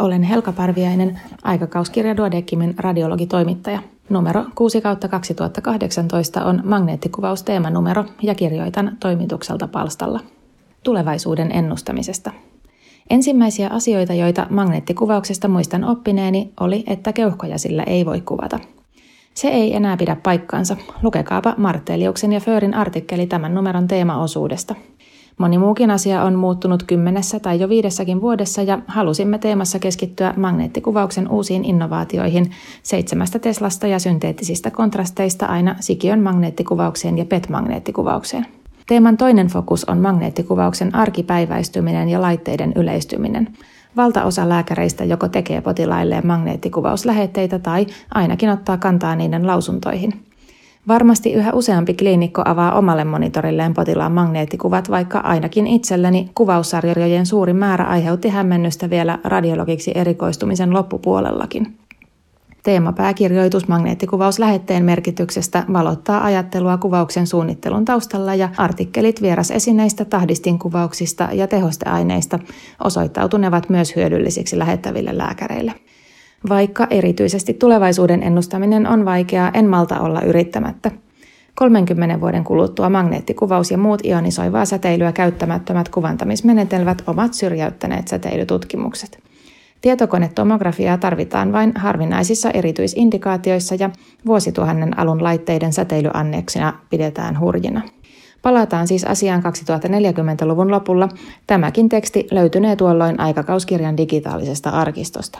Olen Helka Parviainen, aikakauskirja Duodeckimin radiologitoimittaja. Numero 6 kautta 2018 on magneettikuvaus teemanumero ja kirjoitan toimitukselta palstalla. Tulevaisuuden ennustamisesta. Ensimmäisiä asioita, joita magneettikuvauksesta muistan oppineeni, oli, että keuhkoja sillä ei voi kuvata. Se ei enää pidä paikkaansa. Lukekaapa Marteliuksen ja Förin artikkeli tämän numeron teemaosuudesta. Moni muukin asia on muuttunut kymmenessä tai jo viidessäkin vuodessa ja halusimme teemassa keskittyä magneettikuvauksen uusiin innovaatioihin seitsemästä Teslasta ja synteettisistä kontrasteista aina sikiön magneettikuvaukseen ja PET-magneettikuvaukseen. Teeman toinen fokus on magneettikuvauksen arkipäiväistyminen ja laitteiden yleistyminen. Valtaosa lääkäreistä joko tekee potilailleen magneettikuvauslähetteitä tai ainakin ottaa kantaa niiden lausuntoihin – Varmasti yhä useampi kliinikko avaa omalle monitorilleen potilaan magneettikuvat, vaikka ainakin itselleni kuvaussarjojen suuri määrä aiheutti hämmennystä vielä radiologiksi erikoistumisen loppupuolellakin. Teemapääkirjoitus magneettikuvauslähetteen merkityksestä valottaa ajattelua kuvauksen suunnittelun taustalla ja artikkelit vierasesineistä, tahdistinkuvauksista ja tehosteaineista osoittautunevat myös hyödyllisiksi lähettäville lääkäreille. Vaikka erityisesti tulevaisuuden ennustaminen on vaikeaa, en malta olla yrittämättä. 30 vuoden kuluttua magneettikuvaus ja muut ionisoivaa säteilyä käyttämättömät kuvantamismenetelmät ovat syrjäyttäneet säteilytutkimukset. Tietokonetomografiaa tarvitaan vain harvinaisissa erityisindikaatioissa ja vuosituhannen alun laitteiden säteilyanneksina pidetään hurjina. Palataan siis asiaan 2040-luvun lopulla. Tämäkin teksti löytynee tuolloin aikakauskirjan digitaalisesta arkistosta.